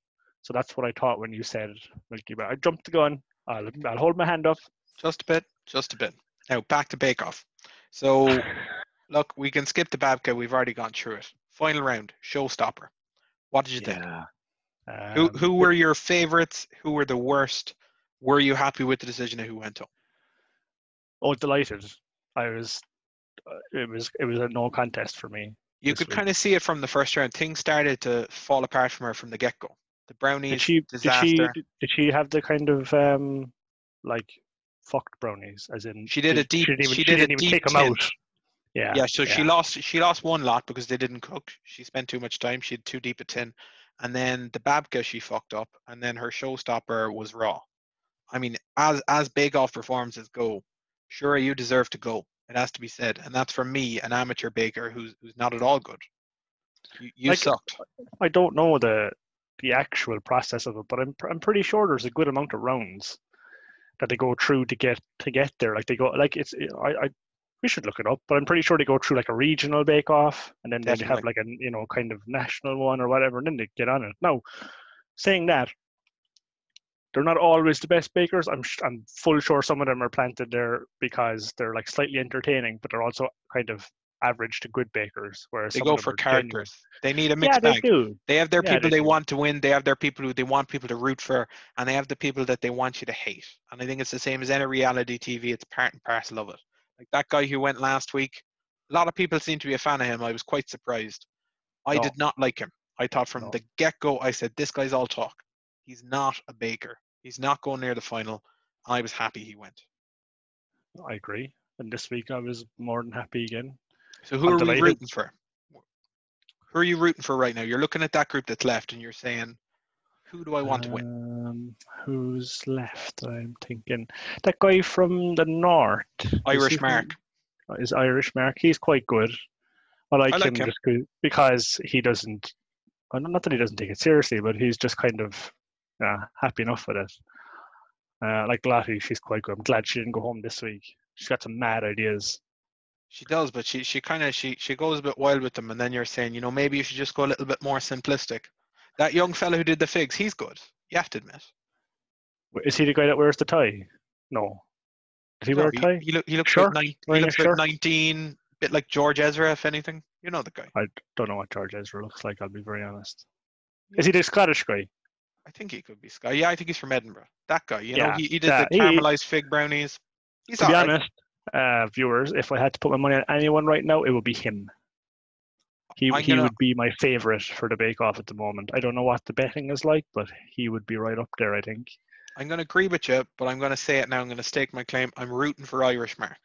So that's what I thought when you said Milky Bar. I jumped the gun. I'll, I'll hold my hand up. Just a bit. Just a bit. Now back to Bake Off. So look, we can skip the Babka. We've already gone through it. Final round, showstopper. What did you think? Who Um, who were your favorites? Who were the worst? Were you happy with the decision of who went home? Oh, delighted! I was. Uh, it was. It was a no contest for me. You could week. kind of see it from the first round. Things started to fall apart from her from the get go. The brownies Did she? Did she? Did, did she have the kind of um, like fucked brownies? As in, She did a deep- She didn't even, she she did a didn't even deep take them out. Yeah. yeah, so she lost she lost one lot because they didn't cook. She spent too much time. She had too deep a tin, and then the babka she fucked up, and then her showstopper was raw. I mean, as as Bake Off performances go, sure you deserve to go. It has to be said, and that's from me, an amateur baker who's who's not at all good. You, you Like, sucked. I don't know the the actual process of it, but I'm I'm pretty sure there's a good amount of rounds that they go through to get to get there. Like they go like it's I, I we should look it up, but I'm pretty sure they go through like a regional bake off and then they have like a you know kind of national one or whatever, and then they get on it. Now, saying that. They're not always the best bakers. I'm sh- I'm full sure some of them are planted there because they're like slightly entertaining, but they're also kind of average to good bakers. Whereas They go for are genuine. characters. They need a Yeah, mixed they bag. do. They have their Yeah, people they they want to win. They have their people who they want people to root for, and they have the people that they want you to hate. And I think it's the same as any reality TV. It's part and parcel of it. Like that guy who went last week. A lot of people seem to be a fan of him. I was quite surprised. I No. did not like him. I thought from No. the get go, I said this guy's all talk. He's not a baker. He's not going near the final. I was happy he went. I agree. And this week I was more than happy again. So who I'm are we rooting for? Who are you rooting for right now? You're looking at that group that's left, and you're saying, "Who do I want to win?" Um, who's left? I'm thinking that guy from the north. Is Irish from- Mark. Is Irish Mark? He's quite good. I like, I like him, him. because he doesn't. uh, Not that he doesn't take it seriously, but he's just kind of uh, happy enough with it. Uh, like Lottie, she's quite good. I'm glad she didn't go home this week. She's got some mad ideas. She does, but she she kind of she she goes a bit wild with them, and then you're saying, you know, maybe you should just go a little bit more simplistic. That young fella who did the figs, he's good. You have to admit. Is he the guy that wears the tie? No. Did he No, wear a tie? he, look, he looks Sure. about nine, he looks shirt. 19, bit like George Ezra, if anything. You know the guy. I don't know what George Ezra looks like. I'll be very honest. Is he the Scottish guy? I think he could be Sky. Yeah, I think he's from Edinburgh. That guy. You know, Yeah, he, he did yeah, the he- caramelized fig brownies. He's to be alright. honest, uh, viewers, if I had to put my money on anyone right now, it would be him. He I'm he gonna- would be my favorite for the Bake Off at the moment. I don't know what the betting is like, but he would be right up there. I think. I'm going to agree with you, but I'm going to say it now. I'm going to stake my claim. I'm rooting for Irish Mark.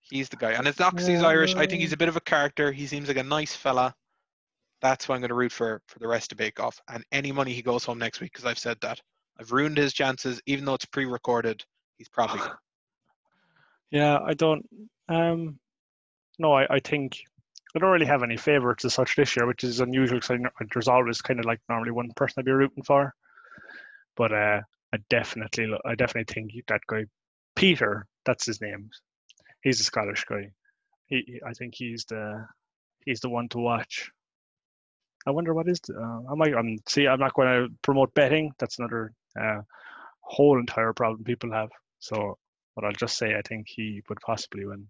He's the guy. And it's not because he's Irish. I think he's a bit of a character. He seems like a nice fella. That's why I'm going to root for for the rest of Bake Off. And any money he goes home next week, because I've said that. I've ruined his chances, even though it's pre recorded. He's probably. Yeah, I don't. Um, no, I, I think I don't really have any favorites as such this year, which is unusual because there's always kind of like normally one person I'd be rooting for. But uh, I definitely, I definitely think that guy, Peter, that's his name. He's a Scottish guy. He- I think he's the, he's the one to watch. I wonder what is. The, uh, I might. I'm see. I'm not going to promote betting. That's another uh, whole entire problem people have. So but I'll just say I think he would possibly win.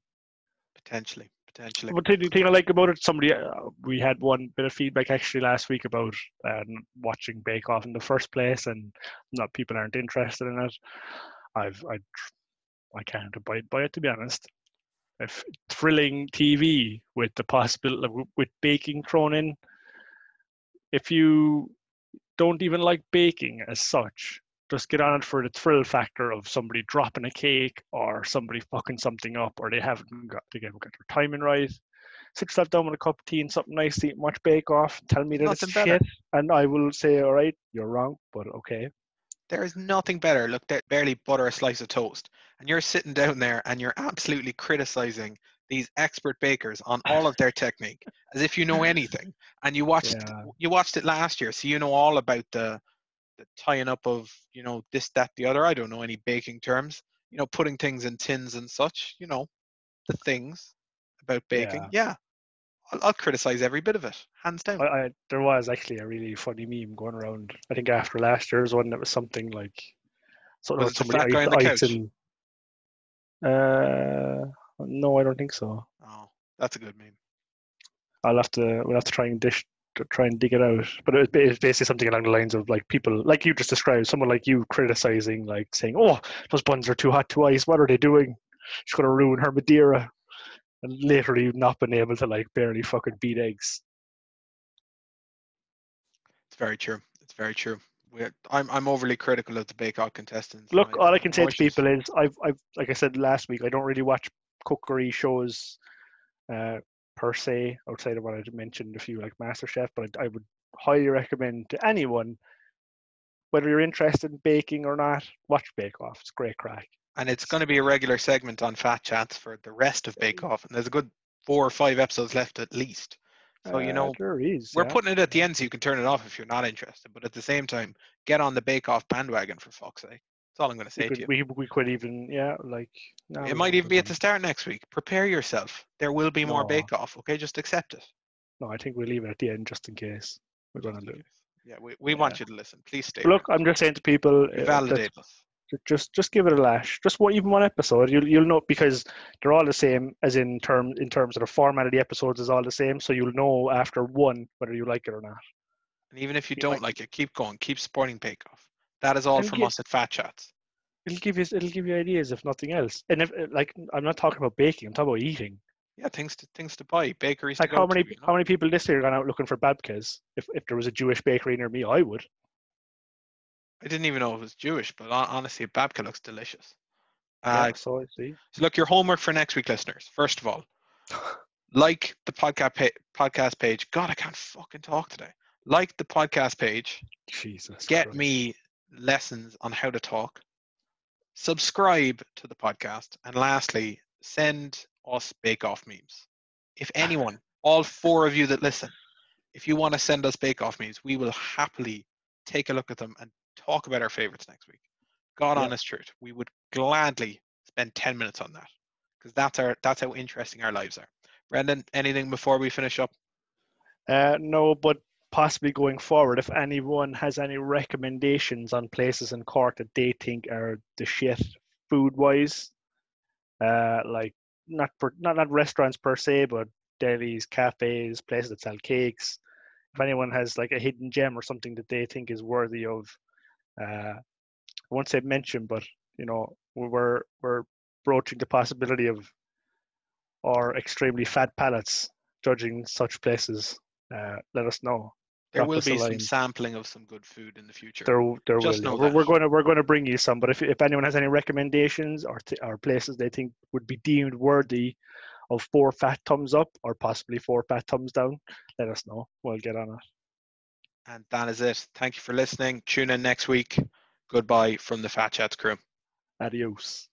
Potentially. Potentially. But the thing I like about it, somebody uh, we had one bit of feedback actually last week about uh, watching Bake Off in the first place, and not people aren't interested in it. I've I I can't abide by it to be honest. If thrilling TV with the possibility of, with baking thrown in, if you don't even like baking as such, just get on it for the thrill factor of somebody dropping a cake or somebody fucking something up or they haven't got they haven't got their timing right. Sit yourself down with a cup of tea and something nice to eat and watch Bake Off. Tell me that Nothing it's better. shit, and I will say, all right, you're wrong, but okay. There is nothing better. Look, barely butter a slice of toast, and you're sitting down there and you're absolutely criticizing these expert bakers on all of their technique as if you know anything. And you watched Yeah. you watched it last year, so you know all about the the tying up of you know this, that, the other. I don't know any baking terms. You know, putting things in tins and such. You know, the things about baking. Yeah, I'll, I'll criticize every bit of it, hands down. I, I there was actually a really funny meme going around. I think after last year's one, that was something like sort Was of somebody fat guy on the ice-? Uh, no, I don't think so. oh, that's a good meme. I'll have to we'll have to try and dish to try and dig it out. But it was it's basically something along the lines of like people like you just described, someone like you criticizing, like saying, "Oh, those buns are too hot to ice. What are they doing? She's gonna ruin her Madeira." And literally not been able to like barely fucking beat eggs. It's very true. It's very true. We're, I'm I'm overly critical of the Bake Off contestants. Look, all I can say to people is I've I've like I said last week, I don't really watch cookery shows uh, per se outside of what I mentioned a few like MasterChef, but I, I would highly recommend to anyone, whether you're interested in baking or not, watch Bake Off. It's great crack. and it's going to be a regular segment on Fat Chats for the rest of Bake Off, and there's a good four or five episodes left at least. So you Uh, know, there is. we're yeah. putting it at the end so you can turn it off if you're not interested. But at the same time, get on the Bake Off bandwagon for fuck's sake. That's all I'm going to say could, to you. we, we could even yeah like no, It might even be at the start next week. Prepare yourself. There will be more No. Bake Off. Okay, just accept it. no I think we'll leave it at the end just in case we're Just in do. Yeah, we, we want you to listen. Please stay. But look. I'm just saying to people uh, validate us. just just give it a lash just one even one episode you'll you'll know because they're all the same as in term in terms of the format of the episodes is all the same so you'll know after one whether you like it or not And even if you you don't like it, keep going. Keep supporting Bake Off. That is all And from get- us at Fat Chats. it'll give you it'll give you ideas if nothing else and if like i'm not talking about baking i'm talking about eating Yeah, things to things to buy. Bakeries like to go how many to. you know? how many people this year gone out looking for babkas if, if there was a jewish bakery near me i would I didn't even know it was Jewish, but hon- honestly, babka looks delicious. yeah, Uh, so I see so look, your homework for next week, listeners. First of all, like the podcast pa- podcast page. God, I can't fucking talk today. Like the podcast page. jesus Get Christ. me lessons on how to talk. Subscribe to the podcast, and lastly, send us Bake Off memes. If anyone, all four of you that listen, if you want to send us Bake Off memes, we will happily take a look at them and talk about our favorites next week. God Yeah. honest truth, we would gladly spend 10 minutes on that because that's our that's how interesting our lives are. Brendan, anything before we finish up? Uh, no, but possibly going forward, if anyone has any recommendations on places in Cork that they think are the shit food wise, uh, like not per, not not restaurants per se, but delis, cafes, places that sell cakes. If anyone has like a hidden gem or something that they think is worthy of, uh, I won't say mention, but you know, we're we're broaching the possibility of our extremely fat palates judging such places. Uh, let us know. There will be some sampling of some good food in the future. There, there Just will. know. We're, we're going to we're going to bring you some. But if if anyone has any recommendations or t- or places they think would be deemed worthy of four fat thumbs up or possibly four fat thumbs down, let us know. We'll get on it. And that is it. Thank you for listening. Tune in next week. Goodbye from the Fat Chats crew. Adios.